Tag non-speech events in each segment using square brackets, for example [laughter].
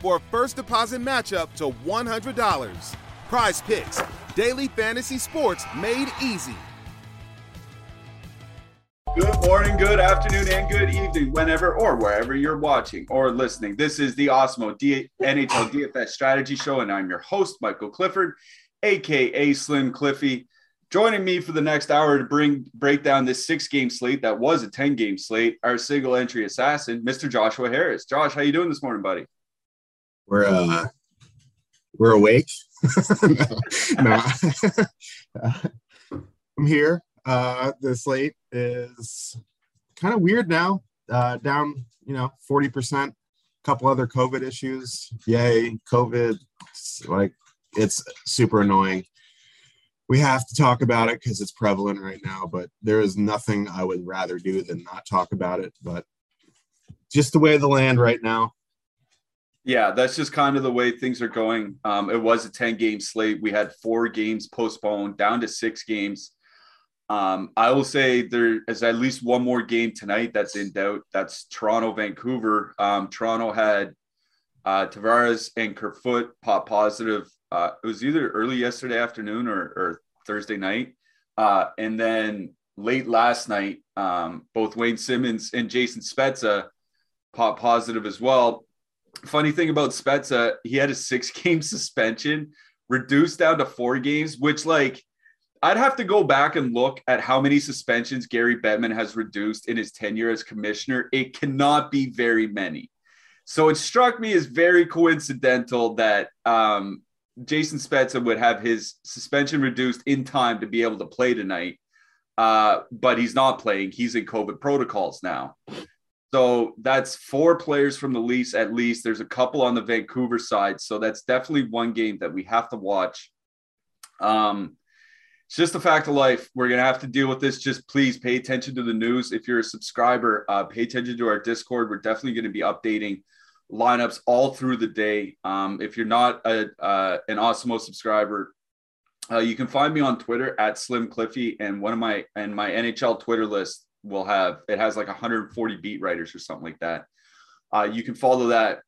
for a first deposit matchup to $100. Prize Picks, daily fantasy sports made easy. Good morning, good afternoon, and good evening, whenever or wherever you're watching or listening. This is the Awesemo D- NHL DFS Strategy Show, and I'm your host, Michael Clifford, aka Slim Cliffy. Joining me for the next hour to bring break down this six game slate that was a 10 game slate, our single entry assassin, Mr. Joshua Harris. Josh, how you doing this morning, buddy? We're uh we're awake. [laughs] no. [laughs] [laughs] I'm here. Uh the slate is kind of weird now. Uh down, you know, 40%. A couple other COVID issues. Yay, COVID. It's like it's super annoying. We have to talk about it because it's prevalent right now, but there is nothing I would rather do than not talk about it. But just the way of the land right now. Yeah, that's just kind of the way things are going. Um, it was a 10 game slate. We had four games postponed down to six games. Um, I will say there is at least one more game tonight that's in doubt. That's Toronto, Vancouver. Um, Toronto had uh, Tavares and Kerfoot pop positive. Uh, it was either early yesterday afternoon or, or Thursday night. Uh, and then late last night, um, both Wayne Simmonds and Jason Spezza pop positive as well. Funny thing about Spezza, he had a six [laughs] game suspension reduced down to four games, which, like, I'd have to go back and look at how many suspensions Gary Bettman has reduced in his tenure as commissioner. It cannot be very many. So it struck me as very coincidental that um, Jason Spezza would have his suspension reduced in time to be able to play tonight. Uh, but he's not playing. He's in COVID protocols now. So that's four players from the Leafs at least. There's a couple on the Vancouver side. So that's definitely one game that we have to watch. Um, it's just a fact of life. We're going to have to deal with this. Just please pay attention to the news. If you're a subscriber, uh, pay attention to our Discord. We're definitely going to be updating lineups all through the day. Um, if you're not a, uh, an Awesemo subscriber, uh, you can find me on Twitter at Slim Cliffy, and one of my and my NHL Twitter list will have it has like 140 beat writers or something like that. Uh, you can follow that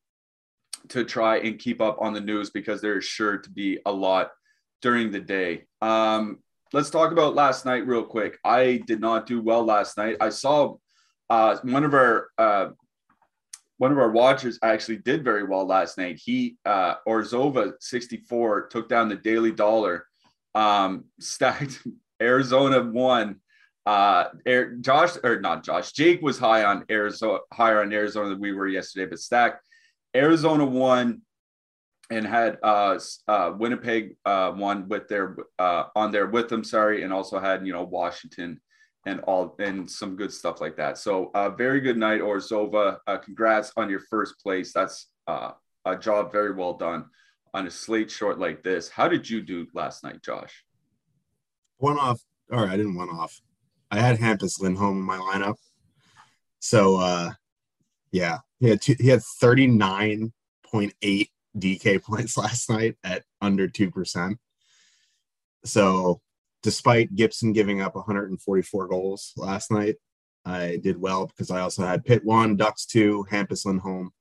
to try and keep up on the news because there is sure to be a lot during the day. Um, let's talk about last night real quick. I did not do well last night. I saw uh, one of our uh, one of our watchers actually did very well last night. He uh, Orzova 64 took down the Daily Dollar, um, stacked [laughs] Arizona one. Uh, Air, Josh or not Josh, Jake was high on Arizona, higher on Arizona than we were yesterday, but stacked Arizona won and had uh, uh, Winnipeg uh, won with their uh, on there with them. Sorry, and also had you know Washington and all and some good stuff like that. So uh, very good night, Orzova. Uh, congrats on your first place. That's uh, a job very well done on a slate short like this. How did you do last night, Josh? One off. All right, I didn't one off. I had Hampus Lindholm in my lineup. So uh yeah, he had two, he had 39.8 DK [laughs] points last night at under 2%. So despite Gibson giving up 144 goals last night, I did well because I also had Pitt one, Ducks two, Hampus Lindholm.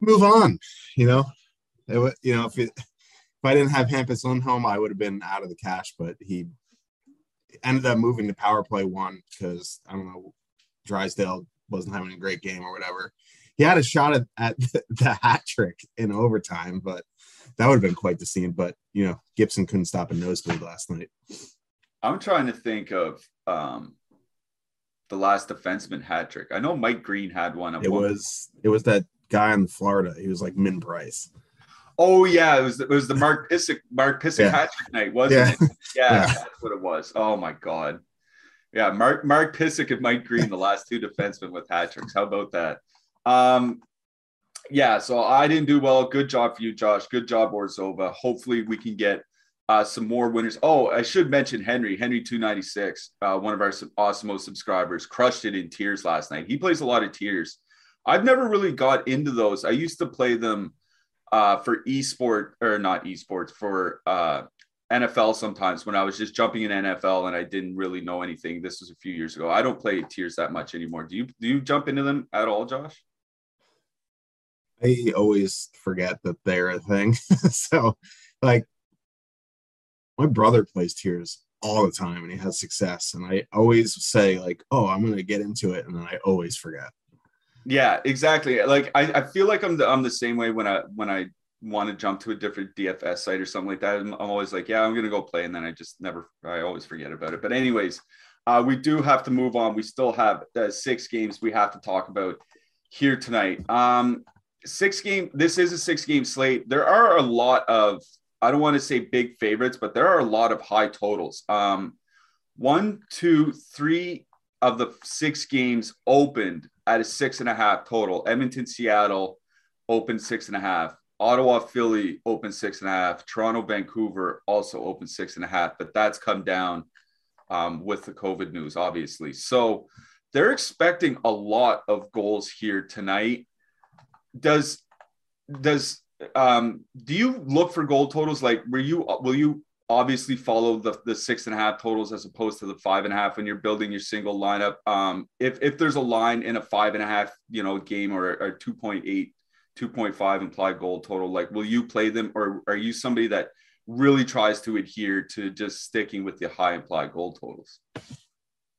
Move on, you know. It, you know, if it, if I didn't have Hampus Lindholm, I would have been out of the cash. But he ended up moving to power play one because I don't know, Drysdale wasn't having a great game or whatever. He had a shot at, at [laughs] the hat trick in overtime, but that would have been quite the scene. But you know, Gibson couldn't stop a nosebleed last night. I'm trying to think of um, the last defenseman hat trick. I know Mike Green had one. It one. was it was that guy in Florida. He was like Min Price. Oh yeah, it was it was the Mark Pysyk Mark Pysyk yeah. hat trick night, wasn't yeah. it? [laughs] Yeah, yeah, that's what it was. Oh my god. Yeah, Mark Mark Pysyk and Mike Green, the last two defensemen with hat tricks. How about that? Um, yeah, so I didn't do well. Good job for you, Josh. Good job, Orzova. Hopefully, we can get uh, some more winners. Oh, I should mention Henry, Henry 296, uh, one of our awesome subscribers, crushed it in tiers last night. He plays a lot of tiers. I've never really got into those. I used to play them uh, for esport or not esports for uh, NFL sometimes when I was just jumping in NFL and I didn't really know anything. This was a few years ago. I don't play tiers that much anymore. Do you do you jump into them at all, Josh? I always forget that they're a thing. [laughs] so like my brother plays tiers all the time and he has success. And I always say, like, oh, I'm gonna get into it, and then I always forget. Yeah, exactly. Like I, I feel like I'm the I'm the same way when I when I want to jump to a different DFS site or something like that. I'm, I'm always like, yeah, I'm gonna go play, and then I just never I always forget about it. But anyways, uh, we do have to move on. We still have uh, six games we have to talk about here tonight. Um, six game. This is a six game slate. There are a lot of I don't want to say big favorites, but there are a lot of high totals. Um, one, two, three of the six games opened at a six and a half total. Edmonton, Seattle open six and a half. Ottawa, Philly open six and a half. Toronto, Vancouver also open six and a half, but that's come down um, with the COVID news, obviously. So they're expecting a lot of goals here tonight. Does does um, do you look for goal totals? Like, were you will you obviously follow the, the six and a half totals as opposed to the five and a half when you're building your single lineup? Um, if if there's a line in a five and a half, you know, game or, or 2.8, 2.5 implied goal total, like, will you play them, or are you somebody that really tries to adhere to just sticking with the high implied goal totals?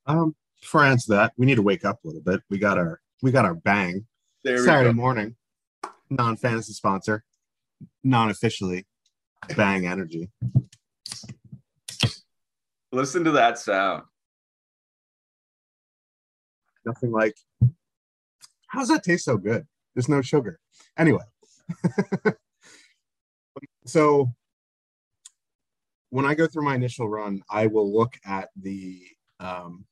Um, before I answer that, we need to wake up a little bit. We got our we got our bang there Saturday morning non fantasy sponsor non-officially bang energy listen to that sound. Nothing like how does that taste so good? There's no sugar. Anyway. [laughs] So when i go through my initial run i will look at the um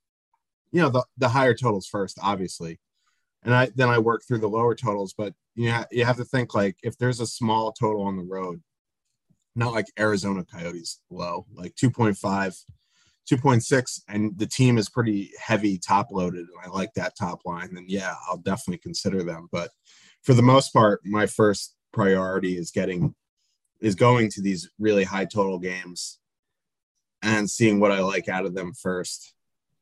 you know the, the higher totals first obviously. And I then I work through the lower totals. But you ha- you have to think like if there's a small total on the road, not like Arizona Coyotes low, like 2.5, 2.6, and the team is pretty heavy top loaded, and I like that top line, then yeah, I'll definitely consider them. But for the most part, my first priority is getting is going to these really high total games and seeing what I like out of them first.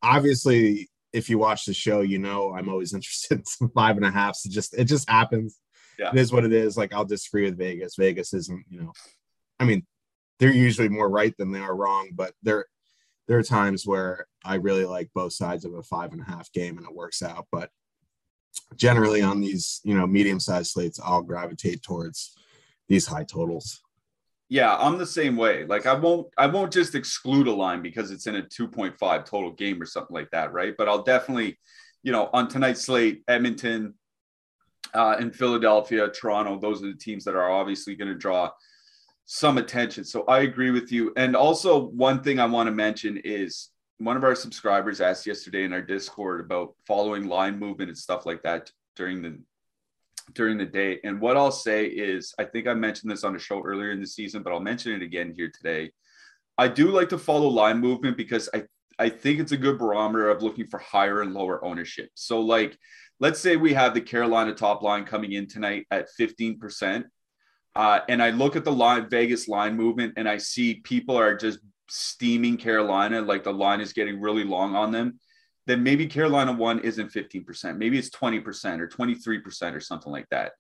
Obviously, if you watch the show, you know I'm always [laughs] interested in some five and a half. So just it just happens. Yeah. It is what it is. Like I'll disagree with Vegas. Vegas isn't, you know, I mean, they're usually more right than they are wrong, but there there are times where I really like both sides of a five and a half game and it works out. But generally on these, you know, medium sized slates, I'll gravitate towards these high totals. Yeah, I'm the same way. Like I won't I won't just exclude a line because it's in a 2.5 total game or something like that, right? But I'll definitely, you know, on tonight's slate, Edmonton uh in Philadelphia, Toronto, those are the teams that are obviously going to draw some attention. So I agree with you. And also one thing I want to mention is one of our subscribers asked yesterday in our Discord about following line movement and stuff like that during the during the day. And what I'll say is, I think I mentioned this on a show earlier in the season, but I'll mention it again here today. I do like to follow line movement because I, I think it's a good barometer of looking for higher and lower ownership. So, like, let's say we have the Carolina top line coming in tonight at 15%. Uh, and I look at the line Vegas line movement and I see people are just steaming Carolina, like the line is getting really long on them then maybe Carolina one isn't 15%. Maybe it's 20% or 23% or something like that.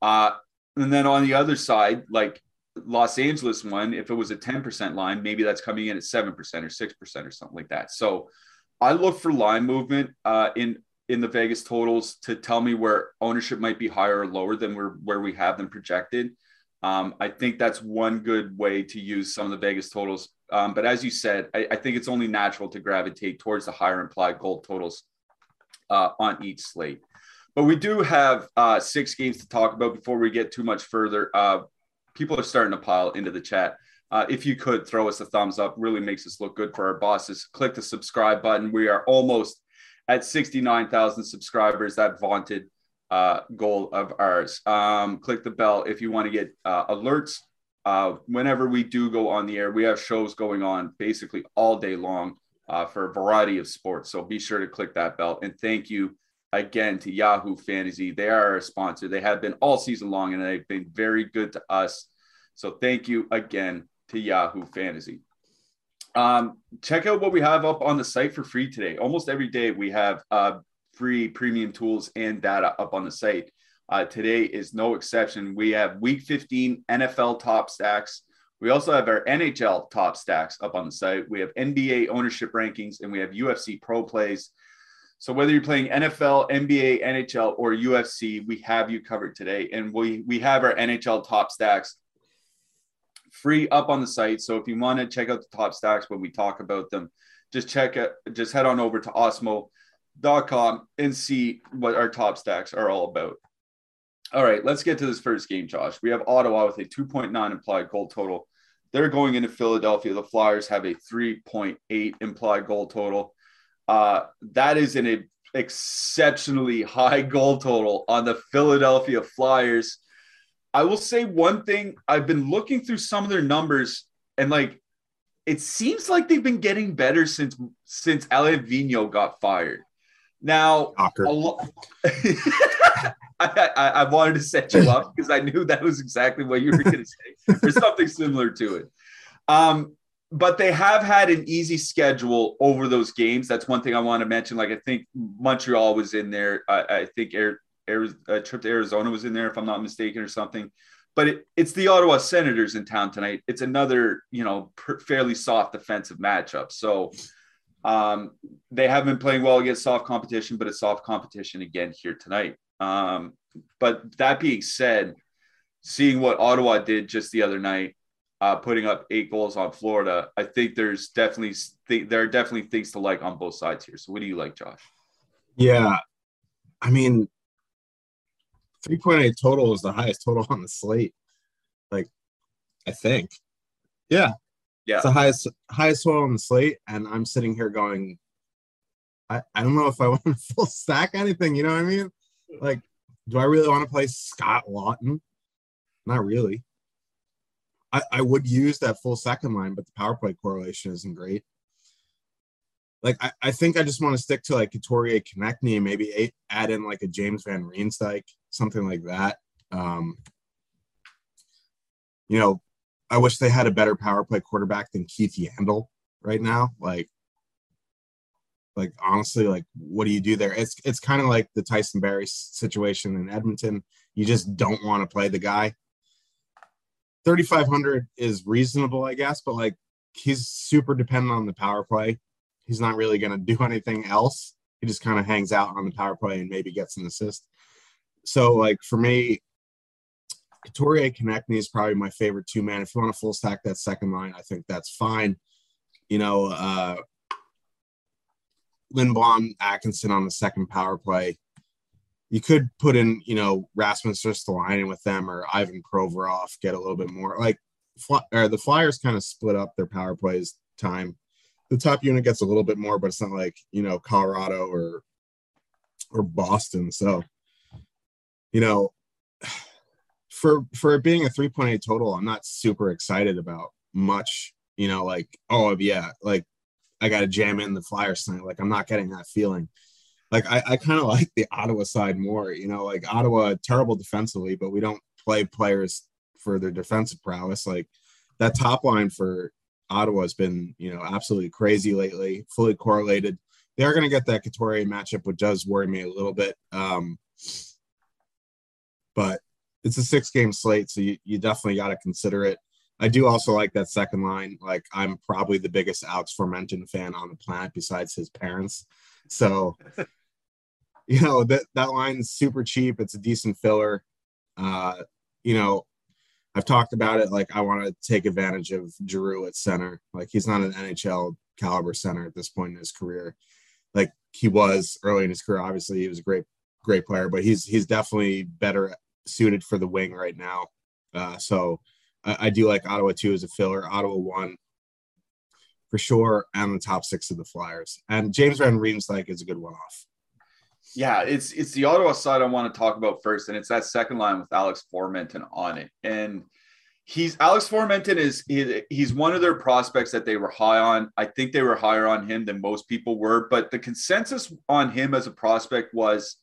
Uh, and then on the other side, like Los Angeles one, if it was a 10% line, maybe that's coming in at 7% or 6% or something like that. So I look for line movement uh, in in the Vegas totals to tell me where ownership might be higher or lower than where, where we have them projected. Um, I think that's one good way to use some of the Vegas totals. Um, but as you said, I, I, think it's only natural to gravitate towards the higher implied goal totals uh, on each slate. But we do have uh, six games to talk about before we get too much further. Uh, people are starting to pile into the chat. Uh, if you could throw us a thumbs up, really makes us look good for our bosses. Click the subscribe button. We are almost at 69,000 subscribers, that vaunted uh, goal of ours. Um, click the bell if you want to get uh, alerts. Uh, whenever we do go on the air, we have shows going on basically all day long uh, for a variety of sports. So be sure to click that bell. And thank you again to Yahoo Fantasy. They are our sponsor. They have been all season long and they've been very good to us. So thank you again to Yahoo Fantasy. Um, check out what we have up on the site for free today. Almost every day we have uh, free premium tools and data up on the site. Uh, today is no exception. We have Week 15 NFL top stacks. We also have our NHL top stacks up on the site. We have NBA ownership rankings and we have UFC pro plays. So whether you're playing NFL, NBA, NHL, or UFC, we have you covered today. And we we have our NHL top stacks free up on the site. So if you want to check out the top stacks when we talk about them, just check it, just head on over to awesemo.com and see what our top stacks are all about. All right, let's get to this first game, Josh. We have Ottawa with a 2.9 implied goal total. They're going into Philadelphia. The Flyers have a 3.8 implied goal total. Uh, that is an exceptionally high [laughs] goal total on the Philadelphia Flyers. I will say one thing. I've been looking through some of their numbers, and like, it seems like they've been getting better since since Vigneault got fired. Now, lo- [laughs] I, I, I, wanted to set you up because I knew that was exactly what you were going to say, or something similar to it. Um, but they have had an easy schedule over those games. That's one thing I want to mention. Like I think Montreal was in there. I, I think Air, a trip to Arizona was in there, if I'm not mistaken, or something. But it, it's the Ottawa Senators in town tonight. It's another, you know, per, fairly soft defensive matchup. So um, they have been playing well against soft competition, but it's soft competition again here tonight. Um, but that being said, seeing what Ottawa did just the other night, uh, putting up eight goals on Florida, I think there's definitely th- there are definitely things to like on both sides here. So, what do you like, Josh? Yeah, I mean, 3.8 total is the highest total on the slate. Like, I think. Yeah. Yeah. It's the highest highest total on the slate. And I'm sitting here going, I, I don't know if I [laughs] want to full stack anything, you know what I mean? Like, do I really want to play Scott Laughton? Not really. I, I would use that full second line, but the power play correlation isn't great like I, I think I just want to stick to like Couturier Konecny and maybe add in like a James Van Riemsdyk, something like that. Um, you know, I wish they had a better power play quarterback than Keith Yandle right now. Like, like honestly, like what do you do there? It's it's kind of like the Tyson Barrie situation in Edmonton. You just don't want to play the guy. 3500 is reasonable, I guess, but like he's super dependent on the power play he's not really going to do [laughs] anything else. He just kind of hangs out on the power play and maybe gets an assist. So, like for me, Couturier Konecny is probably my favorite two man. If you want to full stack that second line, I think that's fine. You know, uh, Lindblom, Atkinson on the second power play. You could put in, you know, Rasmus Ristolainen with them or Ivan Provorov, get a little bit more. Like, or the Flyers kind of split up their power plays time the top unit gets a little bit more, but it's not like you know Colorado or or Boston. So, you know, for for it being a 3.8 total, I'm not super excited about much. You know, like oh yeah, like I got to jam in the Flyers tonight. Like I'm not getting that feeling. Like I, I kind of [laughs] like the Ottawa side more. You know, like Ottawa terrible defensively, but we don't play players for their defensive prowess. Like that top line for Ottawa has been, you know, absolutely crazy lately, fully correlated they are going to get that Couturier matchup, which does worry me a little bit. Um, but it's a six game slate, so you, you definitely got to consider it. I do also like that second line. Like I'm probably the biggest Alex Formenton fan on the planet besides his parents. So, [laughs] you know, that, that line is super cheap. It's a decent filler. Uh, you know, I've talked about it. Like I want to take advantage of Giroux at center. Like he's not an NHL caliber center at this point in his career. Like he was early in his career. Obviously, he was a great, great player, but he's he's definitely better suited for the wing right now. Uh, so I, I do like Ottawa two as a filler. Ottawa one for sure, and the top six of the Flyers. And James Van Riemsdyk is a good one off. Yeah, it's it's the Ottawa side I want to talk about first, and it's that second line with Alex Formenton on it. And he's Alex Formenton is he, he's one of their prospects that they were high on. I think they were higher on him than most people were, but the consensus on him as a prospect was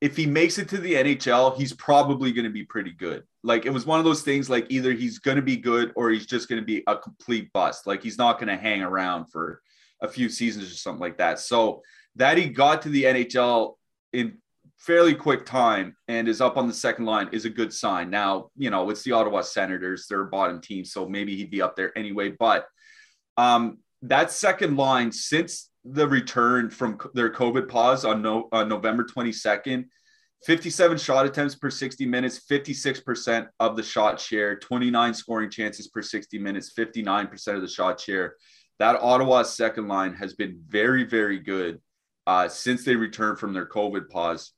if he makes it to the NHL, he's probably going to be pretty good. Like it was one of those things like either he's going to be good or he's just going to be a complete bust. Like he's not going to hang around for a few seasons or something like that. So that he got to the NHL in fairly quick time and is up on the second line is a good sign. Now, you know, it's the Ottawa Senators, they're a bottom team, so maybe he'd be up there anyway. But um, that second line, since the return from their COVID pause on, no, on November 22nd, 57 shot attempts per 60 minutes, 56% of the shot share, 29 scoring chances per 60 minutes, 59% of the shot share. That Ottawa second line has been very, very good uh, since they returned from their COVID pause.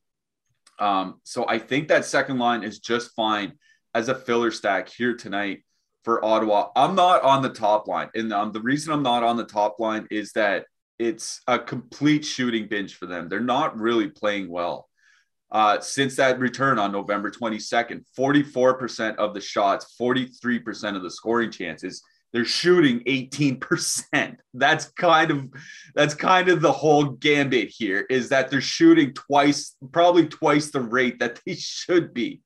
Um, so I think that second line is just fine as a filler stack here tonight for Ottawa. I'm not on the top line. And um, the reason I'm not on the top line is that it's a complete shooting binge for them. They're not really playing well. Uh, since that return on November 22nd, 44% of the shots, 43% of the scoring chances they're shooting 18%. [laughs] That's kind of that's kind of the whole gambit here is that they're shooting twice, probably twice the rate that they [laughs] should be.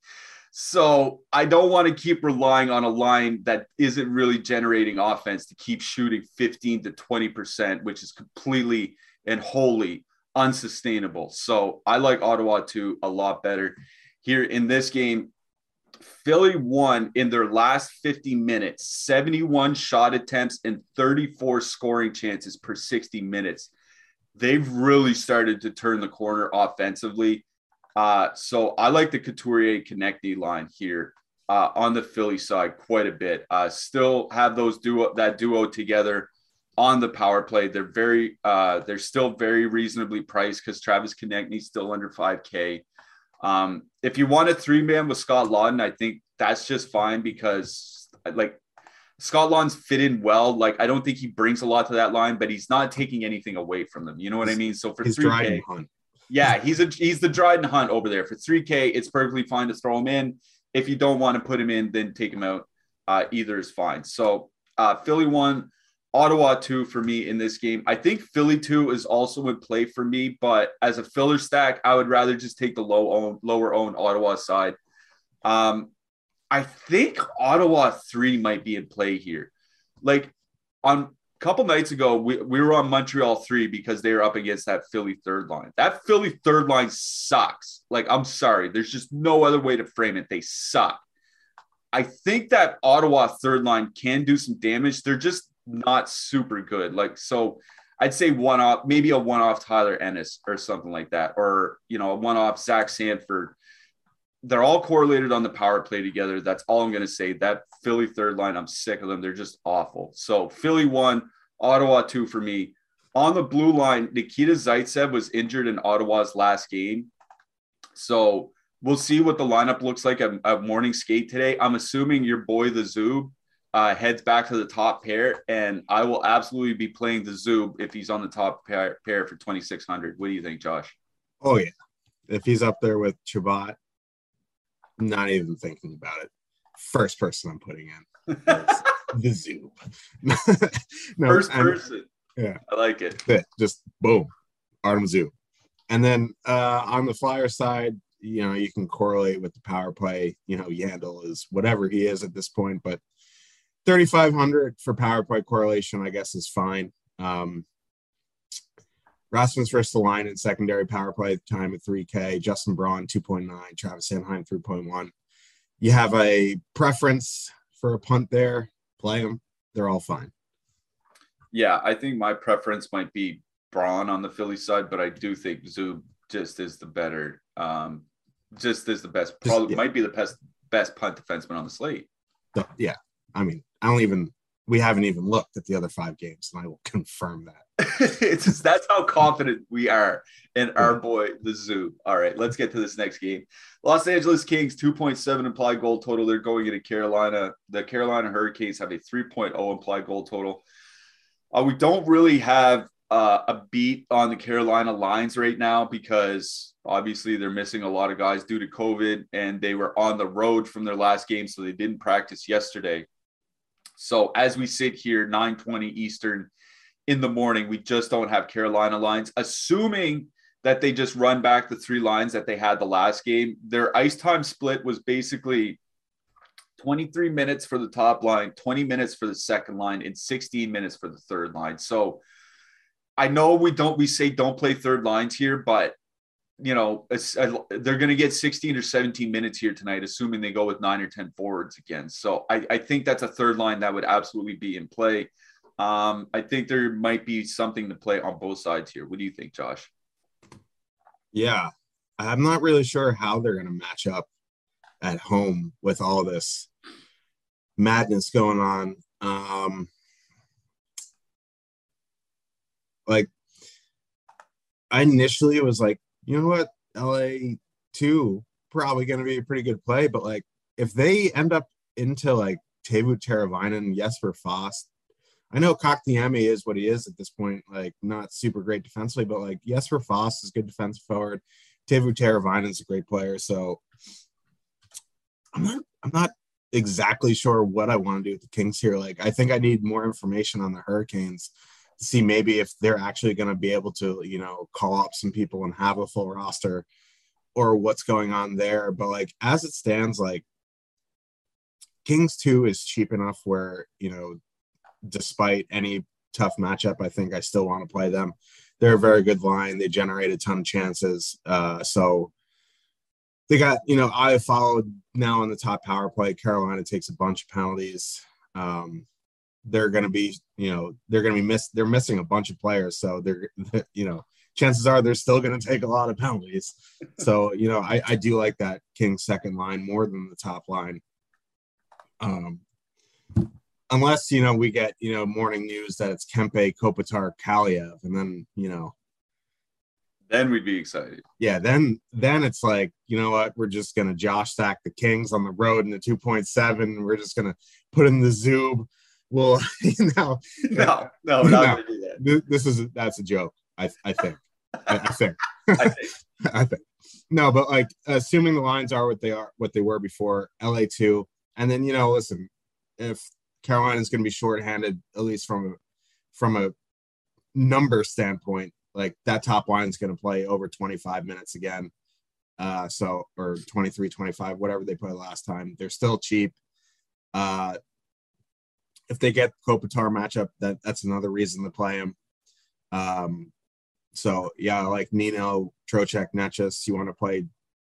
So I don't want to keep relying on a line that isn't really generating offense to keep shooting 15 to 20%, which is completely and wholly unsustainable. So I like Ottawa two a lot better here in this game. Philly one in their last 50 minutes, 71 shot attempts and 34 scoring chances per 60 minutes. They've really started to turn the corner offensively. Uh, so I like the Couturier Konecny line here uh, on the Philly side quite a bit. Uh, still have those duo that duo together on the power play. They're very uh, they're still very reasonably priced because Travis Konecny's still under 5K. Um, if you want a three man with Scott Laughton, I think that's just fine because like Scott Laughton's fit in well. Like I don't think he brings a lot to that line, but he's not taking anything away from them. You know what I mean? So for three K, yeah, he's a he's the Dryden Hunt over there. For three K, it's perfectly fine to throw him in. If you don't want to put him in, then take him out. Uh, either is fine. So uh, Philly one. Ottawa two for me in this game. I think Philly two is also in play for me, but as a filler stack, I would rather just take the low own, lower own Ottawa side. Um, I think Ottawa three might be in play here. Like on couple nights ago, we, we were on Montreal three because they were up against that Philly third line. That Philly third line sucks. Like, I'm sorry, there's just no other way to frame it. They suck. I think that Ottawa third line can do some damage. They're just not super good. Like so, I'd say one off, maybe a one off Tyler Ennis or something like that, or you know, a one off Zach Sanford. They're all correlated on the power play together. That's all I'm going to say. That Philly third line, I'm sick of them. They're just awful. So Philly one, Ottawa two for me. On the blue line, Nikita Zaitsev was injured in Ottawa's last game. So we'll see what the lineup looks like at, at morning skate today. I'm assuming your boy the Zub uh, heads back to the top pair, and I will absolutely be playing the Zub if he's on the top pair, pair for 2600. What do you think, Josh? Oh yeah, if he's up there with Chabot, not even thinking about it. First person I'm putting in [laughs] the zoo. [laughs] no, First person. Yeah, I like it. Just boom, Artem Zub. And then uh, on the flyer side, you know, you can correlate with the power play. You know, Yandle is whatever he is at this point, but 3,500 for power play correlation, I guess, is fine. Um, Rasmus Ristolainen secondary power play time at 3K, Justin Braun 2.9, Travis Sanheim 3.1. You have a preference for a punt there, play them. They're all fine. Yeah, I think my preference might be Braun on the Philly side, but I do think Zub just is the better, um, just is the best, probably yeah. might be the best best punt defenseman on the slate. So, yeah, I mean, I don't even we haven't even looked at the other five games, and I will [laughs] confirm that. [laughs] it's just, that's how confident we are in our boy the Zoo. All right, let's get to this next game. Los Angeles Kings 2.7 implied goal total. They're going into Carolina. The Carolina Hurricanes have a 3.0 implied goal total. Uh, we don't really have uh, a beat on the Carolina lines right now because obviously they're missing a lot of guys due to COVID and they were on the road from their last game, so they didn't practice yesterday. So as we sit here, 9:20 Eastern in the morning, we just don't have Carolina lines. Assuming that they just run back the three lines that they had the last game, their ice time split was basically 23 minutes for the top line, 20 minutes for the second line, and 16 minutes for the third line. So I know we don't we say don't play third lines here, but you know, they're going to get 16 or 17 minutes here tonight, assuming they go with nine or 10 forwards again. So I, I think that's a third line that would absolutely be in play. Um, I think there might be something to play on both sides here. What do you think, Josh? Yeah, I'm not really sure how they're going to match up at home with all this madness going on. Um, like, I initially was like, you know what, LA two probably going to be a pretty good play, but like if they end up into like Teuvo Teravainen, Jesper Fast, I know Kotkaniemi is what he is at this point, like not super great defensively, but like Jesper Fast is good defensive forward. Teuvo Teravainen is a great player, so I'm not I'm not exactly sure what I want to do with the Kings here. Like I think I need more information on the Hurricanes to see maybe if they're actually going to be able to, you know, call up some people and have a full roster or what's going on there. But like as it stands, like Kings 2 is cheap enough where, you know, despite any tough matchup, I think I still want to play them. They're a very good line. They generate a ton of chances. Uh, so they got, you know, I followed now on the top power play. Carolina takes a bunch of penalties. Um, they're going to be, you know, they're going to be miss. They're missing a bunch of players, so they're, [laughs] you know, chances are they're still going to take a lot of penalties. [laughs] So, you know, I, I do like that Kings second line more than the top line. Um, unless you know we get you know morning news that it's Kempe, Kopitar, Kaliyev, and then you know, then we'd be excited. Yeah, then then it's like you know what, we're just gonna Josh stack the Kings on the road in the two point seven. We're just gonna put in the Zub well, [laughs] no, no, no, no. This is that's a joke. I I think. I, I think. [laughs] I think. [laughs] I think. No, but like assuming the lines are what they are, what they were before LA two, and then you know, listen, if Carolina's going to be shorthanded, at least from a from a number standpoint, like that top line is going to play over 25 minutes again. Uh, so or 23, 25, whatever they played last time. They're still cheap. Uh, if they get Kopitar matchup, that that's another reason to play him. Um, so yeah, like Nino, Trocheck, Necas, you want to play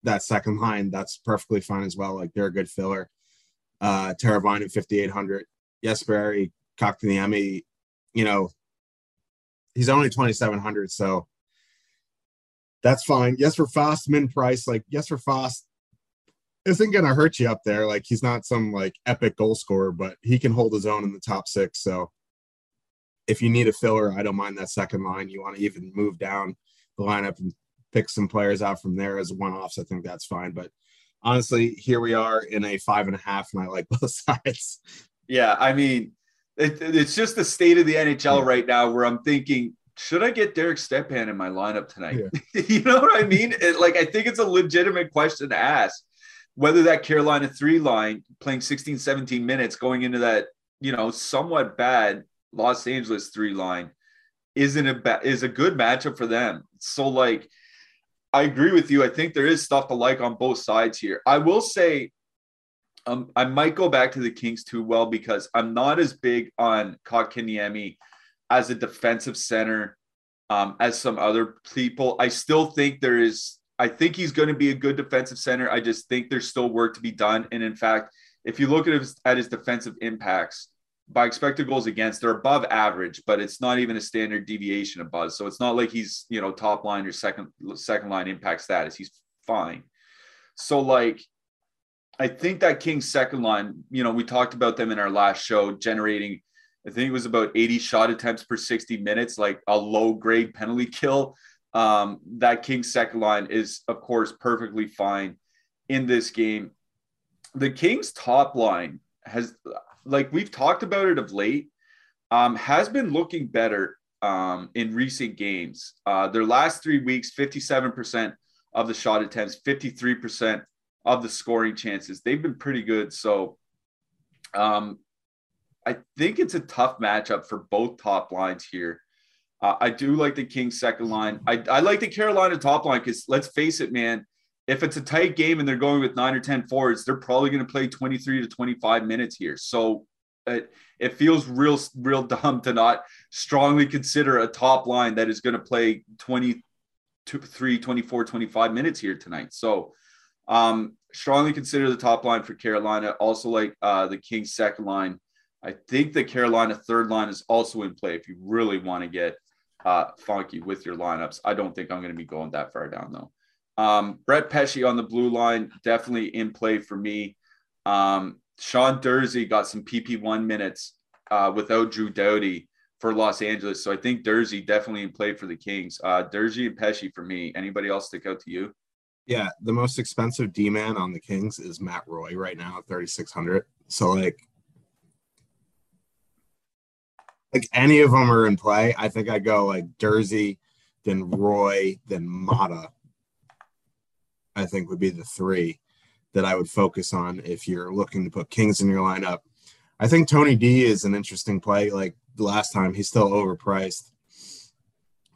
that second line, that's perfectly fine as well. Like they're a good filler. Uh Teravainen at 5800. Jesperi, Kotkaniemi, you know, he's only 2700, so that's fine. Yes, for Fast min price, like Jesper Fast isn't going to hurt you up there. Like he's not some like epic goal scorer, but he can hold his own in the top six. So if you need a filler, I don't mind that second line. You want to even move down the lineup and pick some players out from there as one offs. I think that's fine. But honestly, here we are in a five and a half, and I like both sides. Yeah, I mean, it, it's just the state of the NHL right now where I'm thinking, should I get Derek Stepan in my lineup tonight? Yeah. [laughs] you know what I mean? It, like, I think it's a legitimate question to ask whether that Carolina three line playing 16, 17 minutes going into that, you know, somewhat bad Los Angeles three line isn't a ba- is a good matchup for them. So like I agree with you. I think there is stuff to like on both sides here. I will say um, I might go back to the Kings two well because I'm not as big on Kotkaniemi as a defensive center um, as some other people. I still think there is. I think he's going to be a good defensive center. I just think there's still work to be done. And in fact, if you look at his, at his defensive impacts by expected goals against, they're above average, but it's not even a standard deviation above. So it's not like he's you know top line or second second line impact status. He's fine. So like I think that Kings second line, you know, we talked about them in our last show, generating, I think it was about 80 shot attempts per 60 minutes, like a low grade penalty kill. Um, that Kings second line is, of course, perfectly fine in this game. The Kings top line has, like we've talked about it of late, um, has been looking better um, in recent games. Uh, their last three weeks, 57% of the shot attempts, 53% of the scoring chances. They've been pretty good. So um, I think it's a tough matchup for both top lines here. Uh, I do like the Kings second line. I, I like the Carolina top line because let's face it, man, if it's a tight game and they're going with nine or 10 forwards, they're probably going to play 23 to 25 minutes here. So it, it feels real, real dumb to not strongly consider a top line that is going to play 23, 24, 25 minutes here tonight. So um, strongly consider the top line for Carolina. Also, like uh, the Kings' second line. I think the Carolina third line is also in play if you really want to get uh, funky with your lineups. I don't think I'm going to be going that far down though. Um, Brett Pesce on the blue line, definitely in play for me. Um, Sean Durzi got some PP1 minutes uh, without Drew Doughty for Los Angeles. So I think Durzi definitely in play for the Kings. Uh, Durzi and Pesce for me. Anybody else stick out to you? Yeah, the most expensive D man on the Kings is Matt Roy right now at 3600. So like like any of them are in play. I think I go like Durzi, then Roy, then Maatta. I think would be the three that I would focus on if you're looking to put Kings in your lineup. I think Tony D is an interesting play. Like the last time, he's still overpriced.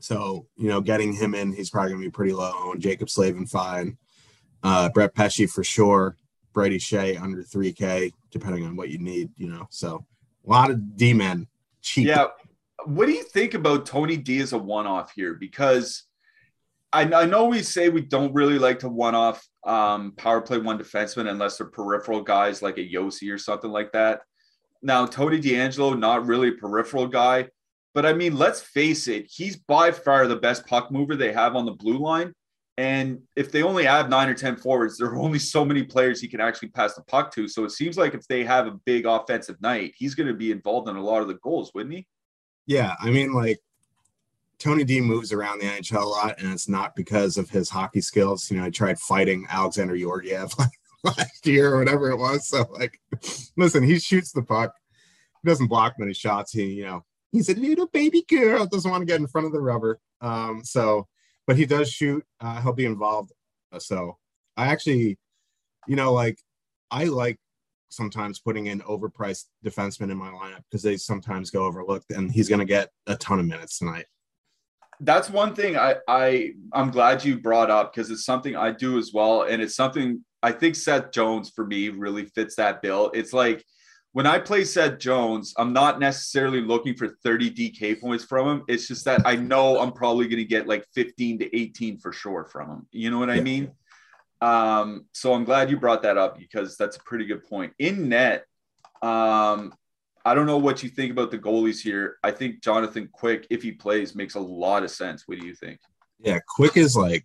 So, you know, getting him in, he's probably going to be pretty low. And Jaccob Slavin, fine. Uh, Brett Pesce for sure. Brady Skjei under 3K, depending on what you need, you know. So, a lot of D men cheap. Yeah. What do you think about Tony D as a one off here? Because I, I, know we say we don't really like to one off um, power play one defenseman unless they're peripheral guys like a Josi or something like that. Now, Tony DeAngelo, not really a peripheral guy, but I mean, let's face it, he's by far the best puck mover they have on the blue line. And if they only have nine or 10 forwards, there are only so many players he can actually pass the puck to. So it seems like if they have a big offensive night, he's going to be involved in a lot of the goals, wouldn't he? Yeah. I mean, like Tony D moves around the NHL a lot, and it's not because of his hockey skills. You know, I tried fighting Alexander Georgiev [laughs] last year or whatever it was. So, like, [laughs] listen, he shoots the puck. He doesn't block many shots. He, you know, he's a little baby girl, doesn't want to get in front of the rubber. Um, so, but he does shoot. Uh, he'll be involved. Uh, so, I actually, you know, like, I like sometimes putting in overpriced defensemen in my lineup because they sometimes go overlooked, and he's going to get a ton of minutes tonight. That's one thing I I I'm glad you brought up because it's something I do as well, and it's something I think Seth Jones for me really fits that bill. It's like when I play Seth Jones, I'm not necessarily looking for 30 DK points from him. It's just that I know I'm probably going to get like 15 to 18 for sure from him. You know what I mean? Um, so I'm glad you brought that up because that's a pretty good point. In net, um, I don't know what you think about the goalies here. I think Jonathan Quick, if he plays, makes a lot of sense. What do you think? Yeah, Quick is like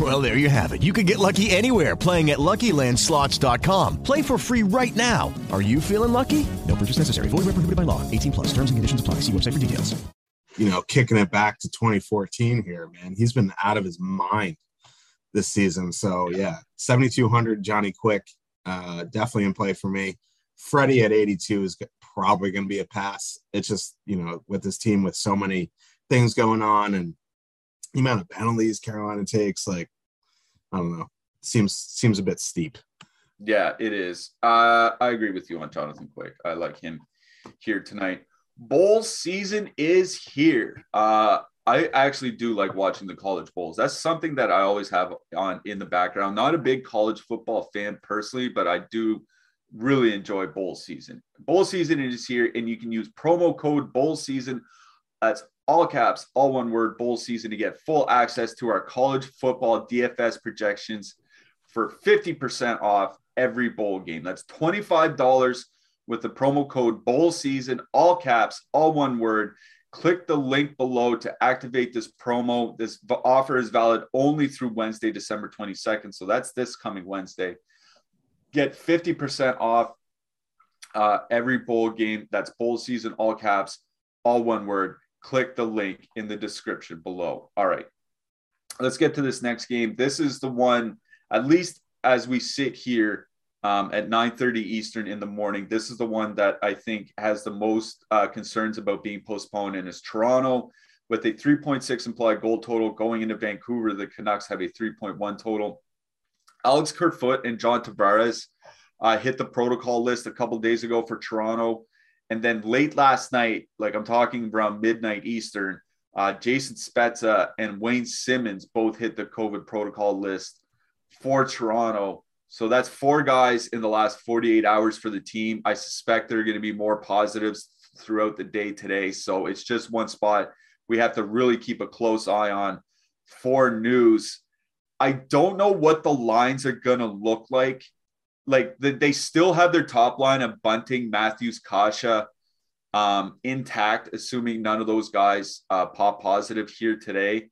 Well, there you have it. You can get lucky anywhere playing at LuckyLandSlots.com. Play for free right now. Are you feeling lucky? No purchase necessary. Void where prohibited by law. 18 plus. Terms and conditions apply. See website for details. You know, kicking it back to 2014 here, man. He's been out of his mind this season. So yeah, 7,200 Johnny Quick, uh, definitely in play for me. Freddie at 82 is probably going to be a pass. It's just you know with this team with so many things going on and the amount of penalties Carolina takes, like I don't know, seems seems a bit steep. Yeah, it is. Uh, I agree with you on Jonathan Quick. I like him here tonight. Bowl season is here. Uh, I actually do like watching the college bowls. That's something that I always have on in the background. Not a big college football fan personally, but I do really enjoy bowl season. Bowl season is here, and you can use promo code bowl season. That's all caps, all one word, bowl season to get full access to our college football DFS projections for 50% off every bowl game. That's $25 with the promo code bowl season, all caps, all one word. Click the link below to activate this promo. This offer is valid only through Wednesday, December 22nd. So that's this coming Wednesday. Get 50% off uh, every bowl game. That's bowl season, all caps, all one word. Click the link in the description below. All right. Let's get to this next game. This is the one, at least as we sit here um, at 9:30 Eastern in the morning. This is the one that I think has the most uh, concerns about being postponed, and is Toronto with a 3.6 implied goal total going into Vancouver. The Canucks have a 3.1 total. Alex Kerfoot and John Tavares uh, hit the protocol list a couple days ago for Toronto, and then late last night, like I'm talking around midnight Eastern, uh, Jason Spezza and Wayne Simmonds both hit the COVID protocol list for Toronto. So that's four guys in the last 48 hours for the team. I suspect there are going to be more positives throughout the day today. So it's just one spot we have to really keep a close eye on for news. I don't know what the lines are going to look like. Like the, they still have their top line of Bunting, Matthews, Kase um, intact, assuming none of those guys uh, pop positive here today.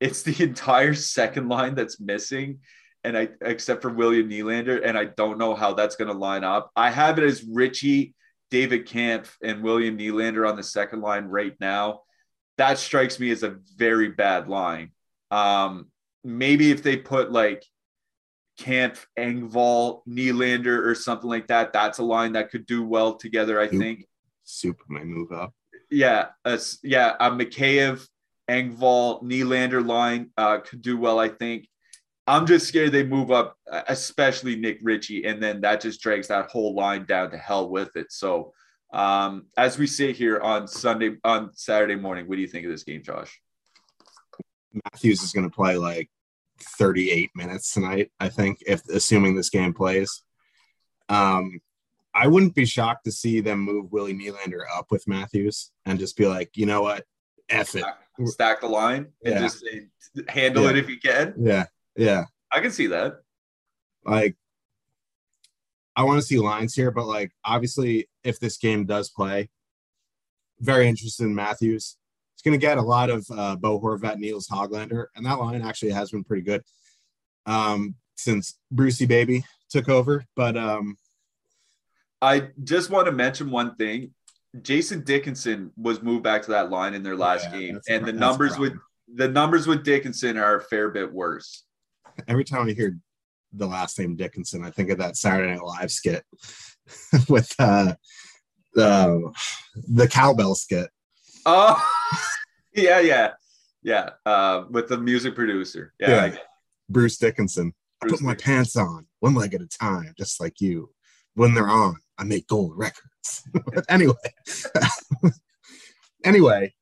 It's the [laughs] entire second line that's missing and I except for William Nylander, and I don't know how that's going to line up. I have it as Ritchie, David Kampf, and William Nylander on the second line right now. That strikes me as a very bad line. Um, maybe if they put like Kampf, Engvall, Nylander, or something like that, that's a line that could do well together. I think. Super may move up. Yeah, uh, yeah. A Mikheyev, Engvall, Nylander line uh, could do well. I think I'm just scared they move up, especially Nick Ritchie, and then that just drags that whole line down to hell with it. So, um, as we sit here on Sunday, on Saturday morning, what do you think of this game, Josh? Matthews is going to play like 38 minutes tonight, I think, if assuming this game plays. Um, I wouldn't be shocked to see them move Willie Nylander up with Matthews and just be like, you know what, F it. Stack the line and Yeah. just say, handle Yeah. it if you can. Yeah, yeah. I can see that. like I want to see lines here, but like obviously, if this game does play, very interested in Matthews. It's going to get a lot of uh, Bo Horvat, Nils Hoglander, and that line actually has been pretty good um, since Brucey Baby took over. But um, I just want to mention one thing. Jason Dickinson was moved back to that line in their last Yeah, game, and the numbers with the numbers with Dickinson are a fair bit worse. every time I hear the last name Dickinson, I think of that Saturday Night Live skit [laughs] with uh, the the cowbell skit. Oh, [laughs] yeah, yeah, yeah. Uh, with the music producer. Yeah, Yeah. Bruce Dickinson. I put my pants on one leg at a time, just like you. When they're on, I make gold records. [laughs] anyway, [laughs] anyway,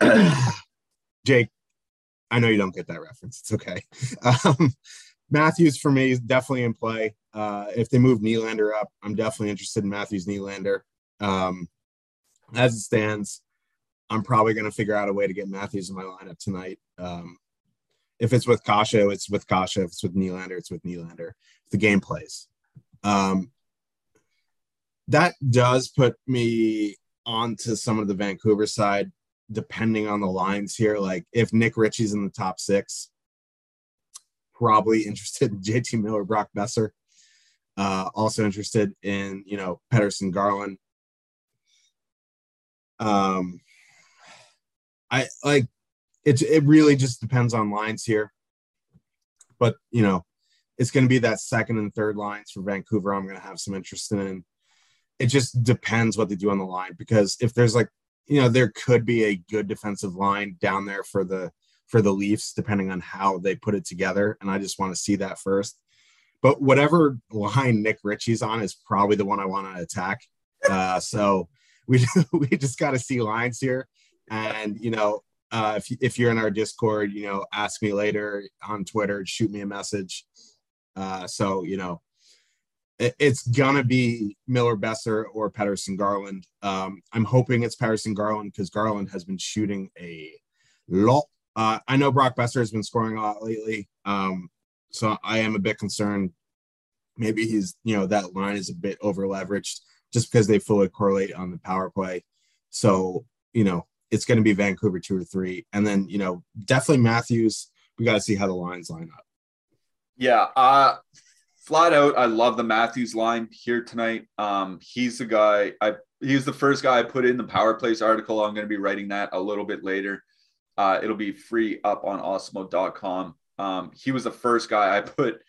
[clears throat] Jake, I know you don't get that reference. It's okay. Um, Matthews for me is definitely in play. Uh, if they move Nylander up, I'm definitely interested in Matthews Nylander. Um, as it stands, I'm probably going to figure out a way to get Matthews in my lineup tonight. Um, if it's with Kase, it's with Kase. If it's with Nylander, it's with Nylander. If the game plays. Um, that does put me onto some of the Vancouver side, depending on the lines here. Like if Nick Ritchie's in the top six, probably interested in [laughs] JT Miller, Brock Boeser. Uh, also interested in, you know, Pettersson Garland. Um, I like it's it really just depends on lines here, but you know, it's going to be that second and third lines for Vancouver. I'm going to have some interest in. It just depends what they do on the line because if there's like you know there could be a good defensive line down there for the for the Leafs depending on how they put it together, and I just want to see that first. But whatever line Nick Ritchie's on is probably the one I want to attack. Uh, so we [laughs] we just got to see lines here, and you know uh, if if you're in our Discord, you know ask me later on Twitter, shoot me a message. Uh, so you know it, it's gonna be Miller Boeser or Pettersson Garland. Um, I'm hoping it's Pettersson Garland because Garland has been shooting a lot. Uh, I know Brock Boeser has been scoring a lot lately. Um, so I am a bit concerned. Maybe he's, you know, that line is a bit over leveraged just because they fully correlate on the power play. So, you know, it's going to be Vancouver two or three. And then, you know, definitely Matthews. We got to see how the lines line up. Yeah. Uh, flat out, I love the Matthews line here tonight. Um, he's the guy I, he's the first guy I put in the power plays article. I'm going to be writing that a little bit later. Uh, it'll be free up on awesemo.com. Um, he was the first guy I put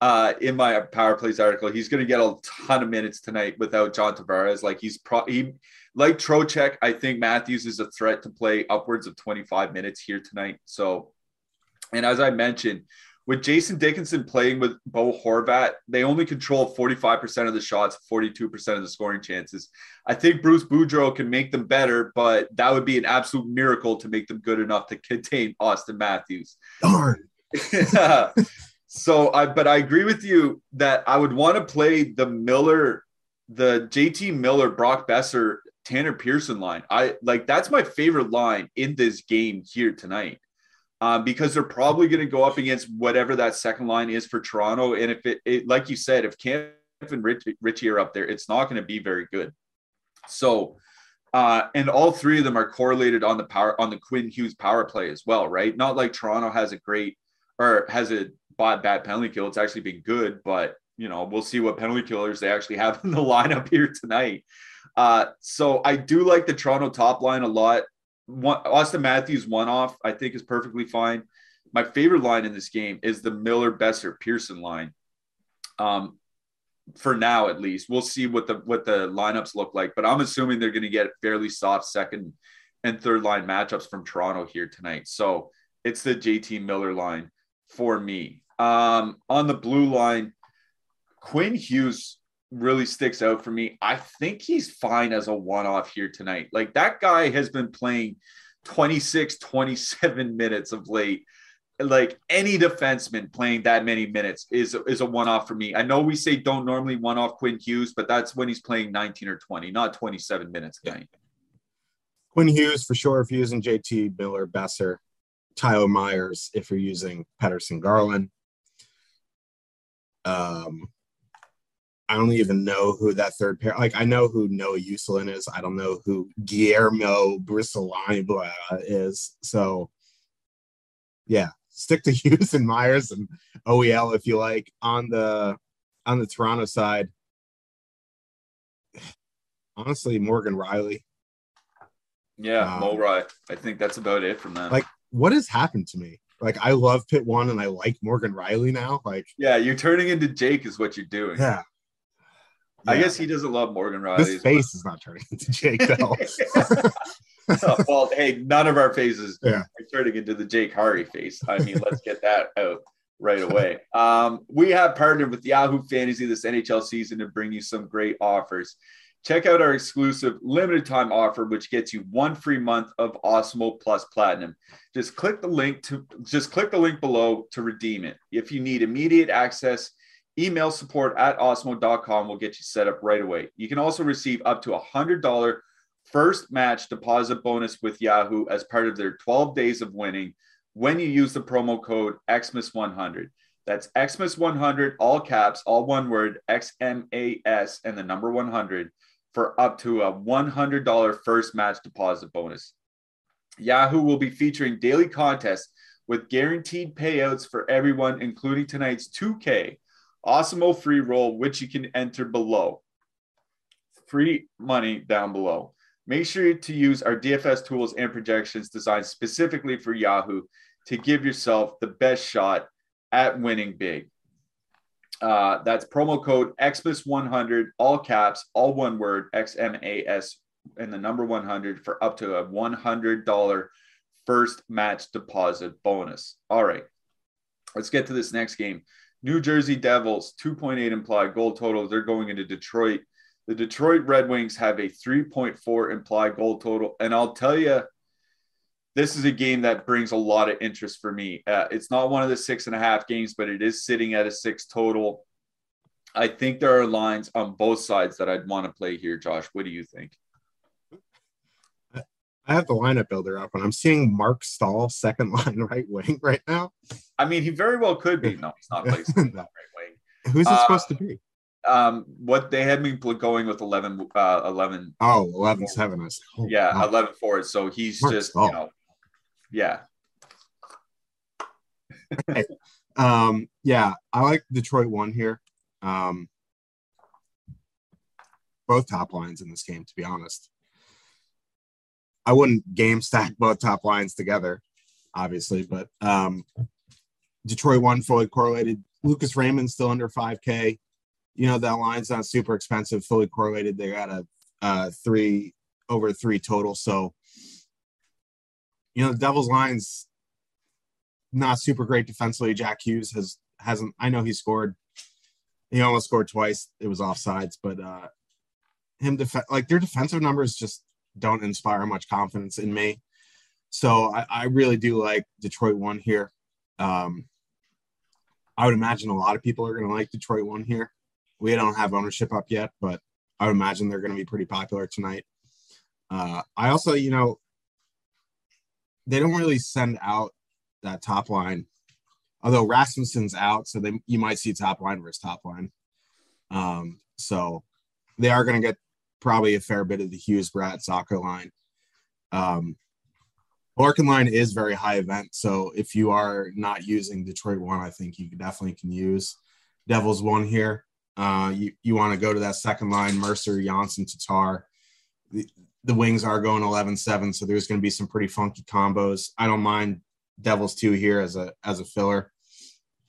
uh, in my power plays article. He's going to get a ton of minutes tonight without John Tavares. Like he's pro, he like Trocheck. I think Matthews is a threat to play upwards of 25 minutes here tonight. So, and as I mentioned, with Jason Dickinson playing with Bo Horvat, they only control 45% of the shots, 42% of the scoring chances. I think Bruce Boudreau can make them better, but that would be an absolute miracle to make them good enough to contain Auston Matthews. Darn. [laughs] so I but I agree with you that I would want to play the Miller, the JT Miller, Brock Boeser, Tanner Pearson line. I like that's my favorite line in this game here tonight. Um, because they're probably going to go up against whatever that second line is for Toronto. And if it, it like you said, if Kampf and Ritchie, Ritchie are up there, it's not going to be very good. So, uh, and all three of them are correlated on the power on the Quinn Hughes power play as well, right? Not like Toronto has a great or has a bad, bad penalty kill. It's actually been good, but you know, we'll see what penalty killers they actually have [laughs] in the lineup here tonight. Uh, so I do like the Toronto top line a lot. One, Auston Matthews one off, I think is perfectly fine. My favorite line in this game is the Miller Boeser Pearson line. Um, for now, at least, we'll see what the what the lineups look like. But I'm assuming they're going to get fairly soft second and third line matchups from Toronto here tonight. So it's the JT Miller line for me. Um, on the blue line, Quinn Hughes really sticks out for me. I think he's fine as a one off here tonight. Like that guy has been playing 26, 27 [laughs] minutes of late. Like any defenseman playing that many minutes is, is a one off for me. I know we say don't normally one off Quinn Hughes, but that's when he's playing 19 or 20, not 27 minutes a night. Quinn Hughes for sure if you're using JT Miller Boeser. Tyler Myers if you're using Pettersson Garland. Um, I don't even know who that third pair. Like I know who Noah Juulsen is. I don't know who Guillermo Bristolani is. So, yeah, stick to [laughs] Hughes and Myers and OEL if you like. On the on the Toronto side, honestly, Morgan Rielly. Yeah, um, I think that's about it from them. Like what has happened to me? Like I love Pit One and I like Morgan Rielly now. Like yeah, you're turning into Jake is what you're doing. Yeah. Yeah. I guess he doesn't love Morgan Rielly. His face is not turning [laughs] into Jake [laughs] though. oh, well, hey, none of our faces yeah. are turning into the Jake Harry face. I mean, let's get that [laughs] out right away. Um, we have partnered with Yahoo Fantasy this NHL season to bring you some great offers. Check out our exclusive limited time offer, which gets you one free month of Awesemo Plus Platinum. Just click the link to just click the link below to redeem it. If you need immediate access, email support at awesemo.com will get you set up right away. You can also receive up to a hundred dollar first match deposit bonus with Yahoo as part of their 12 days of winning when you use the promo code XMAS100. That's XMAS100, all caps, all one word, XMAS, and the number 100 for up to a $100 first match deposit bonus. Yahoo will be featuring daily contests with guaranteed payouts for everyone, including tonight's 2K Awesemo free roll, which you can enter below. Free money down below. Make sure to use our DFS tools and projections designed specifically for Yahoo to give yourself the best shot at winning big. Uh, that's promo code XMAS100, all caps, all one word, XMAS, and the number 100 for up to a $100 first match deposit bonus. All right, let's get to this next game. New Jersey Devils, 2.8 implied goal total. They're going into Detroit. The Detroit Red Wings have a 3.4 implied goal total. And I'll tell you, this is a game that brings a lot of interest for me. Uh, it's not one of the six and a half games, but it is sitting at a six total. I think there are lines on both sides that I'd want to play here. Josh, what do you think? I have the lineup builder up, and I'm seeing Mark Staal second [laughs] line right wing right now. I mean, he very well could be. No, he's not playing [laughs] no. right wing. Who's it uh, supposed to be? Um, what they had me going with 11, uh, 11. Oh, 11 7. Is, oh, yeah, wow. 11 4. So he's Mark just, Staal. you know, yeah. um, yeah, I like Detroit one here. Um, both top lines in this game, to be honest. I wouldn't game stack [laughs] both top lines together, obviously, but um, Detroit one fully correlated. Lucas Raymond still under 5K. You know, that line's not super expensive, fully correlated. They got a, a three over three total. So, you know, the Devils line's not super great defensively. Jack Hughes has hasn't I know he scored. He almost scored twice. It was offsides, but uh him def- like their defensive numbers just don't inspire much confidence in me. So I, I really do like Detroit one here. Um, I would imagine a lot of people are going to like Detroit one here. We don't have ownership up yet, but I would imagine they're going to be pretty popular tonight. Uh, I also, you know, they don't really send out that top line, although Rasmussen's out, so they you might see top line versus top line. Um, so they are going to get probably a fair bit of the Hughes Bratt soccer line. Um, Larkin line is very high event, so if you are not using Detroit one, I think you definitely can use Devils one here. Uh, you you want to go to that second line, Mercer, Johnsson, Tatar. The, the wings are going 11-7, so there's going to be some pretty funky combos. I don't mind Devils two here as a as a filler,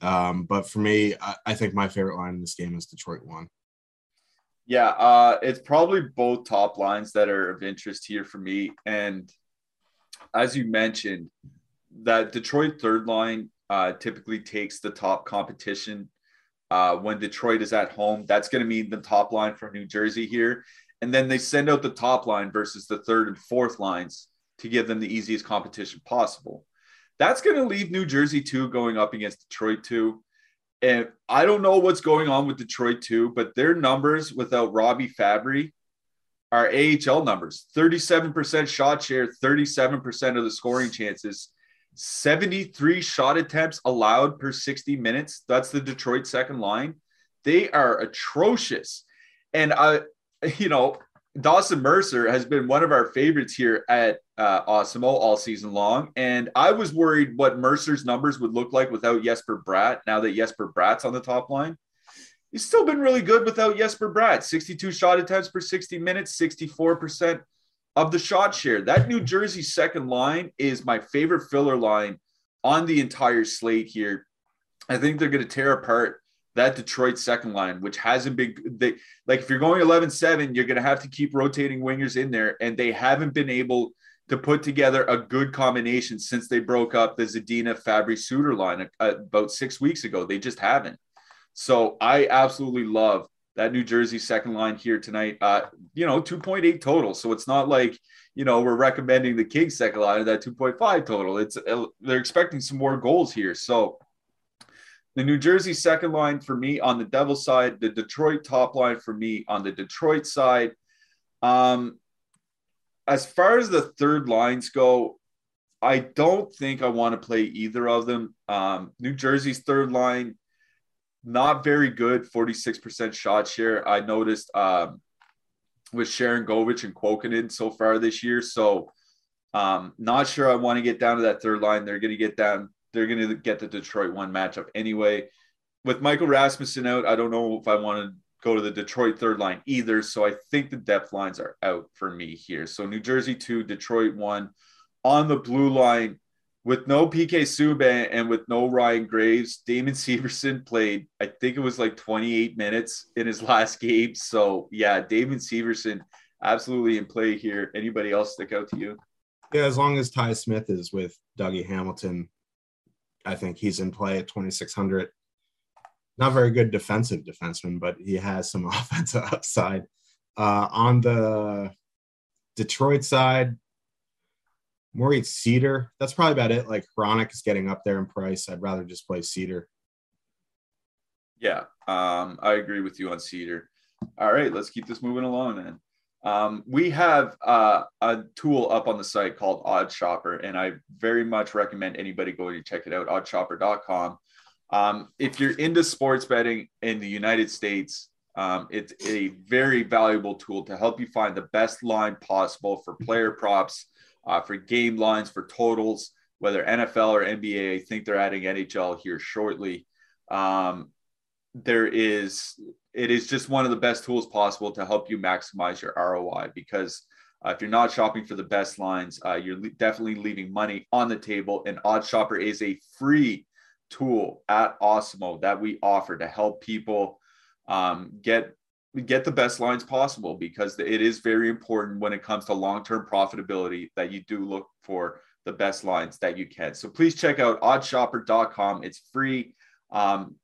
um, but for me, I, I think my favorite line in this game is Detroit one. Yeah, uh, it's probably both top lines that are of interest here for me. And as you mentioned, that Detroit third line uh, typically takes the top competition uh, when Detroit is at home. That's going to mean the top line for New Jersey here. And then they send out the top line versus the third and fourth lines to give them the easiest competition possible. That's going to leave New Jersey two going up against Detroit two. And I don't know what's going on with Detroit too, but their numbers without Robby Fabbri are AHL numbers 37% shot share, 37% of the scoring chances, 73 shot attempts allowed per 60 minutes. That's the Detroit second line. They are atrocious. And I, [laughs] you know, Dawson Mercer has been one of our favorites here at uh, Awesemo all season long. And I was worried what Mercer's numbers would look like without Jesper Bratt. Now that Jesper Bratt's on the top line, he's still been really good without Jesper Bratt. 62 shot attempts per 60 minutes, 64% of the shot share. That New Jersey second line is my favorite filler line on the entire slate here. I think they're going to tear apart that Detroit second line, which hasn't been they, like if you're going 11 7, you're going to have to keep rotating wingers in there, and they haven't been able to put together a good combination since they broke up the Zadina Fabbri Suter line about six weeks ago. They just haven't. So I absolutely love that New Jersey second line here tonight. Uh, you know, 2.8 total. So it's not like, you know, we're recommending the Kings second line at that 2.5 total. It's uh, they're expecting some more goals here. So the New Jersey second line for me on the Devil side, the Detroit top line for me on the Detroit side. Um, as far as the third lines go, I don't think I want to play either of them. Um, New Jersey's third line, not very good, 46% shot share. I noticed um, with Sharangovich and Kuokkanen so far this year. So um, not sure I want to get down to that third line. They're going to get down. They're going to get the Detroit one matchup anyway. With Michael Rasmussen out, I don't know if I want to go to the Detroit third line either. So I think the depth lines are out for me here. So New Jersey two, Detroit one. On the blue line, with no PK Subban and with no Ryan Graves, Damon Severson played, I think it was like 28 minutes in his [laughs] last game. So yeah, Damon Severson absolutely in play here. Anybody else stick out to you? Yeah, as long as Ty Smith is with Dougie Hamilton, I think he's in play at 2,600. Not very good defensive defenseman, but he has some [laughs] offensive upside. Uh, on the Detroit side, Moritz Seider. That's probably about it. Like Hronek is getting up there in price. I'd rather just play Seider. Yeah, um, I agree with you on Seider. All right, let's keep this moving along then. Um, we have uh, a tool up on the site called Odd Shopper, and I very much recommend anybody go to check it out, oddshopper.com. Um, if you're into sports betting in the United States, um, it's a very valuable tool to help you find the best line possible for player props, uh, for game lines, for totals, whether NFL or NBA. I think they're adding NHL here shortly. Um, there is it is just one of the best tools possible to help you maximize your ROI because uh, if you're not shopping for the best lines, uh, you're le- definitely leaving money on the table. And Odd Shopper is a free tool at Awesemo that we offer to help people um, get get the best lines possible because it is very important when it comes to long-term profitability that you do look for the best lines that you can. So please check out oddshopper.com. It's free. Um,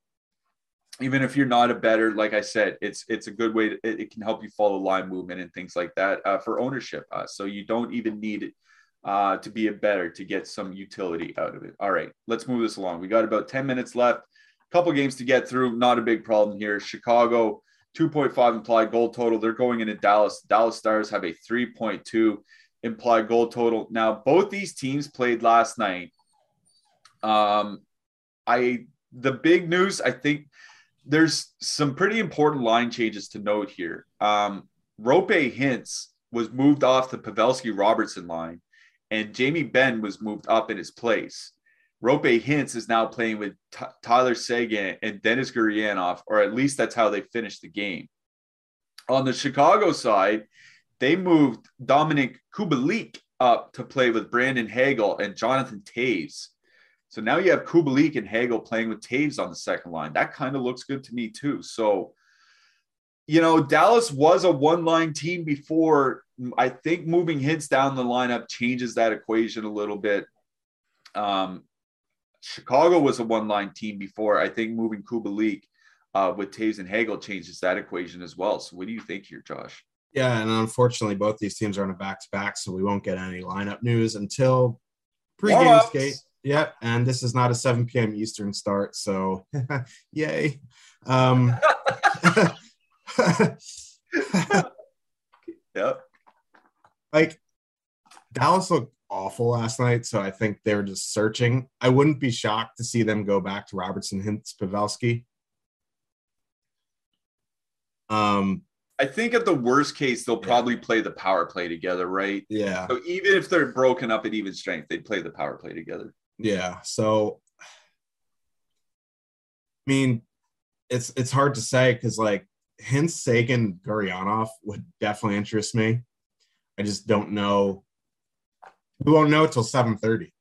even if you're not a better, like I said, it's it's a good way. To, it, it can help you follow line movement and things like that uh, for ownership. Uh, so you don't even need uh, to be a better to get some utility out of it. All right, let's move this along. We got about 10 minutes left. A couple games to get through. Not a big problem here. Chicago 2.5 implied goal total. They're going into Dallas. Dallas Stars have a 3.2 implied goal total. Now both these teams played last night. Um, I the big news I think there's some pretty important line changes to note here. Um, Roope Hintz was moved off the Pavelski Robertson line, and Jamie Benn was moved up in his place. Roope Hintz is now playing with T- Tyler Seguin and Denis Gurianov, or at least that's how they finished the game. On the Chicago side, they moved Dominic Kubalik up to play with Brandon Hagel and Jonathan Toews. So now you have Kubalik and Hagel playing with Toews on the second line. That kind of looks good to me too. So, you know, Dallas was a one line team before. I think moving Hintz down the lineup changes that equation a little bit. Um, Chicago was a one line team before. I think moving Kubalik uh, with Toews and Hagel changes that equation as well. So, what do you think here, Josh? Yeah, and unfortunately, both these teams are on a back to back, so we won't get any lineup news until pregame skate. Yep, and this is not a 7 p.m. Eastern start, so [laughs] yay. Um, [laughs] yep. Like Dallas looked awful last night, so I think they were just searching. I wouldn't be shocked to see them go back to Robertson, Hintz, Pavelski. Um, I think at the worst case, they'll probably play the power play together, right? Yeah. So even if they're broken up at even strength, they'd play the power play together. Yeah. So, I mean, it's it's hard to say because like Hintz, Seguin, Gurianov would definitely interest me. I just don't know. We won't know till seven thirty,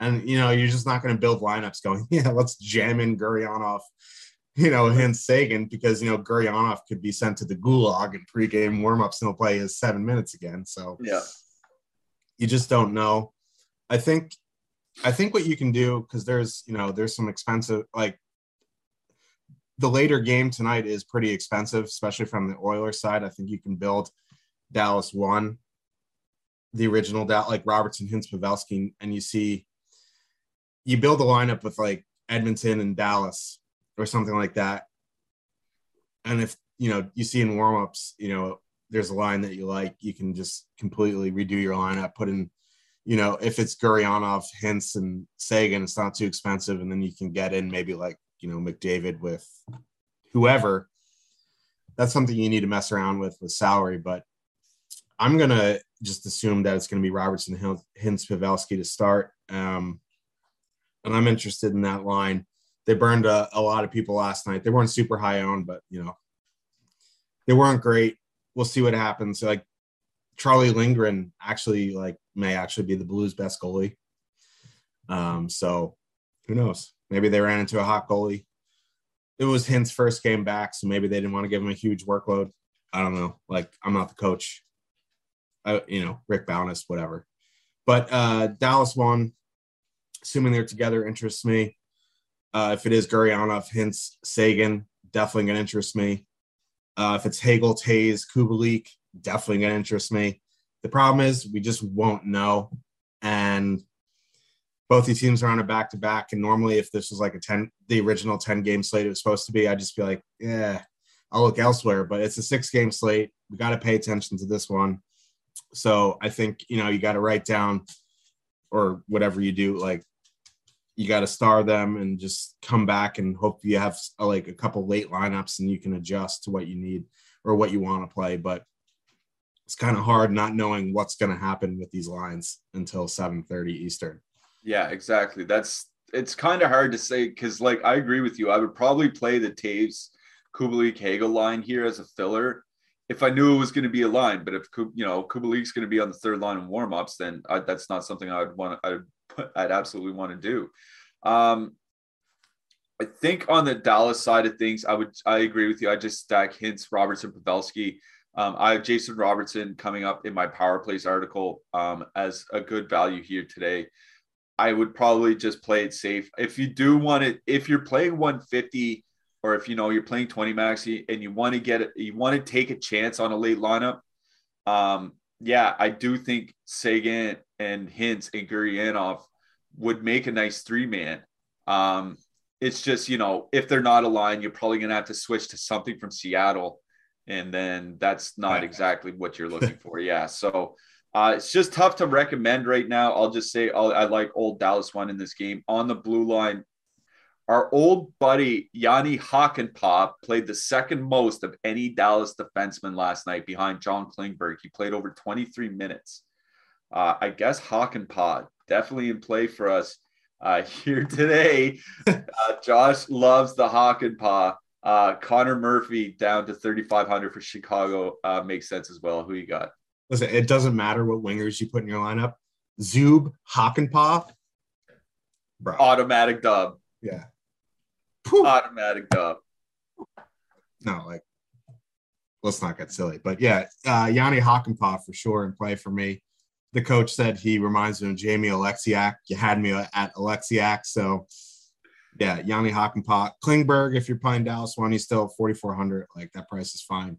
and you know you're just not going to build lineups going. [laughs] Yeah, let's jam in Gurianov, you know, Hintz, Seguin because you know Gurianov could be sent to the gulag in pregame warmups and he'll play his seven minutes again. So yeah, you just don't know. I think I think what you can do because there's you know there's some expensive like the later game tonight is pretty expensive, especially from the Oilers side. I think you can build Dallas one, the original Dallas like Robertson, Hintz, Pavelski, and you see you build a lineup with like Edmonton and Dallas or something like that. And if you know you see in warmups, you know there's a line that you like, you can just completely redo your lineup, put in you know, if it's Gurianov, Hintz, and Seguin, it's not too expensive, and then you can get in maybe like you know McDavid with whoever. That's something you need to mess around with with salary, but I'm gonna just assume that it's gonna be Robertson, Hintz, Pavelski to start, um, and I'm interested in that line. They burned a, a lot of people last night. They weren't super high owned, but you know, they weren't great. We'll see what happens. Like Charlie Lindgren actually like may actually be the Blues' best goalie. Um, so who knows? Maybe they ran into a hot goalie. It was Hintz' first game back, so maybe they didn't want to give him a huge workload. I don't know. Like I'm not the coach. I, you know, Rick Bowness, whatever. But uh, Dallas won. Assuming they're together interests me. Uh, if it is Gurianov, Hintz, Seguin, definitely to interest me. Uh, if it's Hagel, Toews, Kubalik, definitely to interest me. The problem is we just won't know. And both these teams are on a back to back. And normally, if this was like a 10, the original 10 game slate it was supposed to be, I'd just be like, yeah, I'll look elsewhere. But it's a six game slate. We got to pay attention to this one. So I think, you know, you got to write down or whatever you do, like you got to star them and just come back and hope you have like a couple late lineups and you can adjust to what you need or what you want to play. But it's kind of hard not knowing what's going to happen with these lines until 7:30 Eastern. Yeah, exactly. That's it's kind of hard to say because, like, I agree with you. I would probably play the Toews Kubalik Hagel line here as a filler if I knew it was going to be a line. But if you know Kubalik's going to be on the third line in warmups, then I, that's not something I would want. I'd I'd absolutely want to do. Um, I think on the Dallas side of things, I would I agree with you. I just stack Hintz, Robertson, Pavelski. Um, I have Jason Robertson coming up in my power plays article um, as a good value here today. I would probably just play it safe. If you do want it, if you're playing 150 or if you know you're playing 20 maxi and you want to get it, you want to take a chance on a late lineup. Um, yeah, I do think Seguin and Hintz and Gurianov would make a nice three man. Um, it's just, you know, if they're not aligned, you're probably going to have to switch to something from Seattle. And then that's not exactly what you're [laughs] looking for. Yeah. So uh, it's just tough to recommend right now. I'll just say I'll, i like old Dallas one in this game. On the blue line, our old buddy Jani Hakanpää played the second most of any Dallas defenseman last night behind John Klingberg. He played over 23 minutes. Uh, I guess Hakanpää definitely in play for us uh, [laughs] here today. [laughs] Uh, Josh loves the Hakanpää. Uh, Connor Murphy down to 3,500 for Chicago uh, makes sense as well. Who you got? Listen, it doesn't matter what wingers you put in your lineup. Zub, Hakanpää, bro. Automatic dub. Yeah. Automatic dub. No, like, let's not get silly. But yeah, uh, Jani Hakanpää for sure in play for me the coach said he reminds me of Jamie Oleksiak. You had me at Oleksiak. So, yeah, Jani Hakanpää. Klingberg, if you're playing Dallas one, he's still 4,400. Like that price is fine.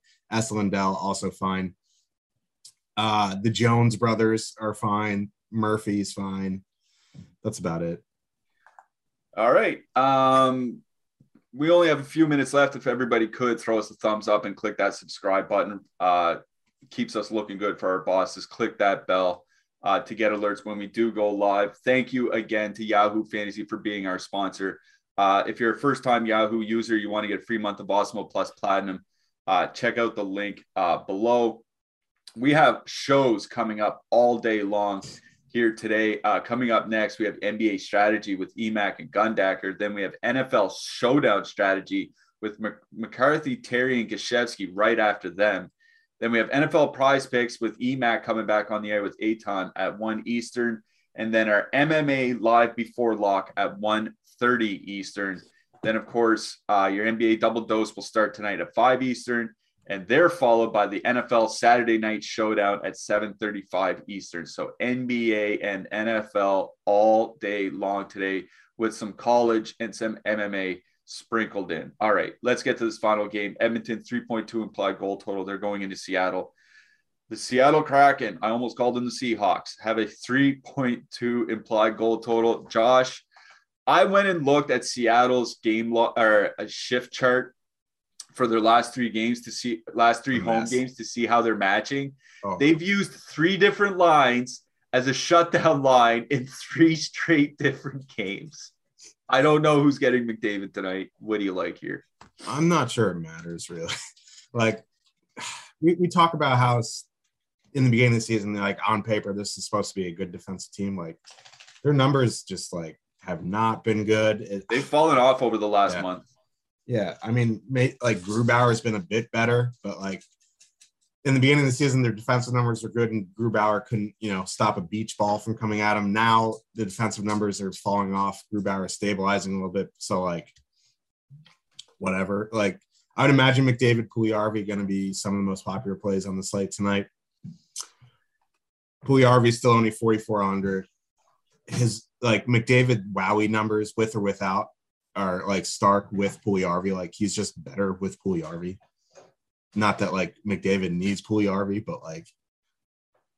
Lindell also fine. Uh, the Jones brothers are fine. Murphy's fine. That's about it. All right. Um, we only have a few minutes left. If everybody could throw us a thumbs up and click that subscribe button, uh, keeps us looking good for our bosses. Click that bell uh, to get alerts when we do go live. Thank you again to Yahoo Fantasy for being our sponsor. Uh, if you're a first time Yahoo user, you want to get a free month of Awesemo Plus Platinum, uh, check out the link uh, below. We have shows coming up all day long here today. Uh, coming up next, we have NBA strategy with EMAC and Gundacker. Then we have NFL showdown strategy with McCarthy, Terry, and Gashevsky right after them. Then we have NFL prize picks with EMAC coming back on the air with Aton at 1 Eastern. And then our MMA live before lock at 1.30 Eastern. Then, of course, uh, your NBA double dose will start tonight at 5 Eastern. And they're followed by the NFL Saturday night showdown at 7:35 Eastern. So NBA and NFL all day long today with some college and some MMA sprinkled in. All right, let's get to this final game. Edmonton 3.2 implied goal total. They're going into Seattle. The Seattle Kraken, I almost called them the Seahawks, have a 3.2 implied goal total. Josh, I went and looked at Seattle's game lo- or a shift chart for their last three games to see last three home games to see how they're matching. Oh. They've used three different lines as a shutdown [laughs] line in three straight different games. I don't know who's getting McDavid tonight. What do you like here? I'm not sure it matters really. [laughs] like we, we talk about how in the beginning of the season, like on paper, this is supposed to be a good defensive team. Like their numbers just like have not been good. It, They've fallen off over the last yeah. month. Yeah, I mean, may, like Grubauer has been a bit better, but like in the beginning of the season, their defensive numbers are good, and Grubauer couldn't, you know, stop a beach ball from coming at him. Now the defensive numbers are falling off. Grubauer is stabilizing a little bit, so like, whatever. Like, I would imagine McDavid, Puljujarvi going to be some of the most popular plays on the slate tonight. Puljujarvi is still only 4,400. His like McDavid wowie numbers with or without are like stark with Puljujarvi. Like he's just better with Puljujarvi. Not that like McDavid needs Puljujarvi, but like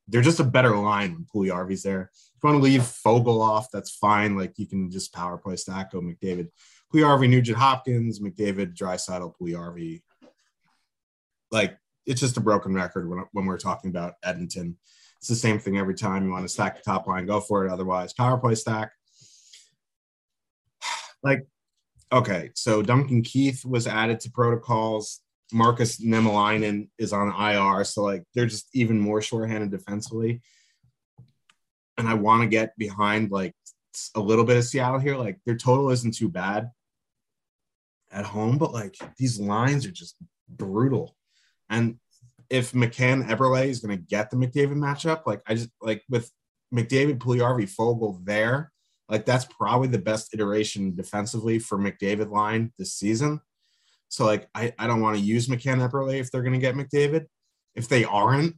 they're just a better line when Puljujarvi's there. If you want to leave Foegele off, that's fine. Like you can just power play stack go McDavid, Puljujarvi, Nugent Hopkins, McDavid, Draisaitl, Puljujarvi. Like it's just a broken record when, when we're talking about Edmonton. It's the same thing every time you want to stack the top line, go for it. Otherwise, power play stack. [sighs] Like, okay, so Duncan Keith was added to protocols. Markus Niemelainen is on IR, so like they're just even more shorthanded defensively. And I want to get behind like a little bit of Seattle here. Like their total isn't too bad at home, but like these lines are just brutal. And if McCann Eberle is going to get the McDavid matchup, like I just like with McDavid, Puljujarvi, Foegele there, like that's probably the best iteration defensively for McDavid line this season. So like I, I don't want to use McCann Eberle if they're going to get McDavid. If they aren't,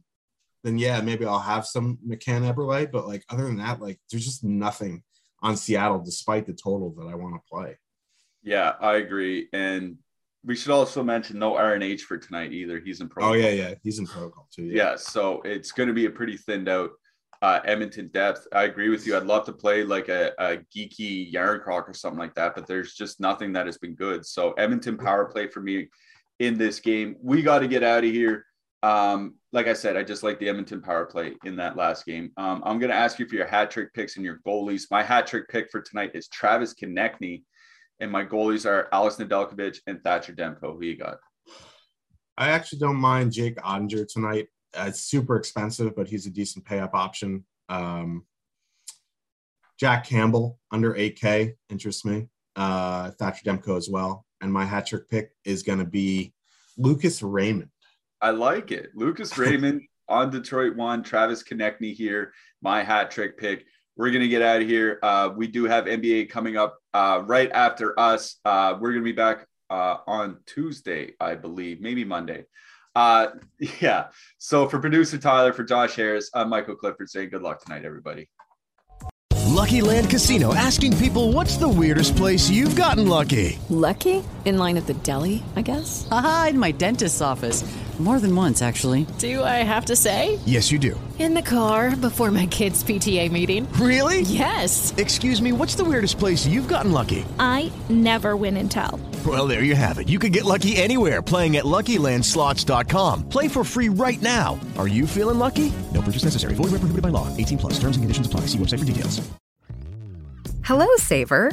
then yeah, maybe I'll have some McCann Eberle. But like other than that, like there's just nothing on Seattle despite the total that I want to play. Yeah, I agree. And we should also mention no RNH for tonight either. He's in protocol. Oh yeah, yeah, he's in protocol too. Yeah, yeah so it's going to be a pretty thinned out uh, Edmonton depth. I agree with you. I'd love to play like a, a geeky Järnkrok or something like that, but there's just nothing that has been good. So Edmonton power play for me in this game. We got to get out of here. Um, like I said, I just like the Edmonton power play in that last game. Um, I'm going to ask you for your hat trick picks and your goalies. My hat trick pick for tonight is Travis Konecny and my goalies are Alex Nedeljkovic and Thatcher Demko. Who you got? I actually don't mind Jake Oettinger tonight. Uh, it's super expensive, but he's a decent pay up option. Um, Jack Campbell under 8K interests me. Uh, Thatcher Demko as well. And my hat trick pick is going to be Lucas Raymond. I like it. Lucas [laughs] Raymond on Detroit one. Travis Konecny here. My hat trick pick we're going to get out of here. Uh, we do have NBA coming up uh, right after us. Uh, we're going to be back uh, on Tuesday, I believe, maybe Monday. Uh, [laughs] yeah. So for producer Tyler, for Josh Harris, I'm Michael Clifford saying good luck tonight, everybody. Lucky Land Casino asking people what's the weirdest place you've gotten lucky? Lucky? In line at the deli, I guess? Aha, in my dentist's office. More than once, actually. Do I have to say? Yes, you do. In the car before my kids' PTA meeting. Really? Yes. Excuse me, what's the weirdest place you've gotten lucky? I never win and tell. Well, there you have it. You can get lucky anywhere playing at LuckyLandSlots.com. Play for free right now. Are you feeling lucky? No purchase necessary. Void where prohibited by law. 18 plus. Terms and conditions apply. See website for details. Hello, Saver.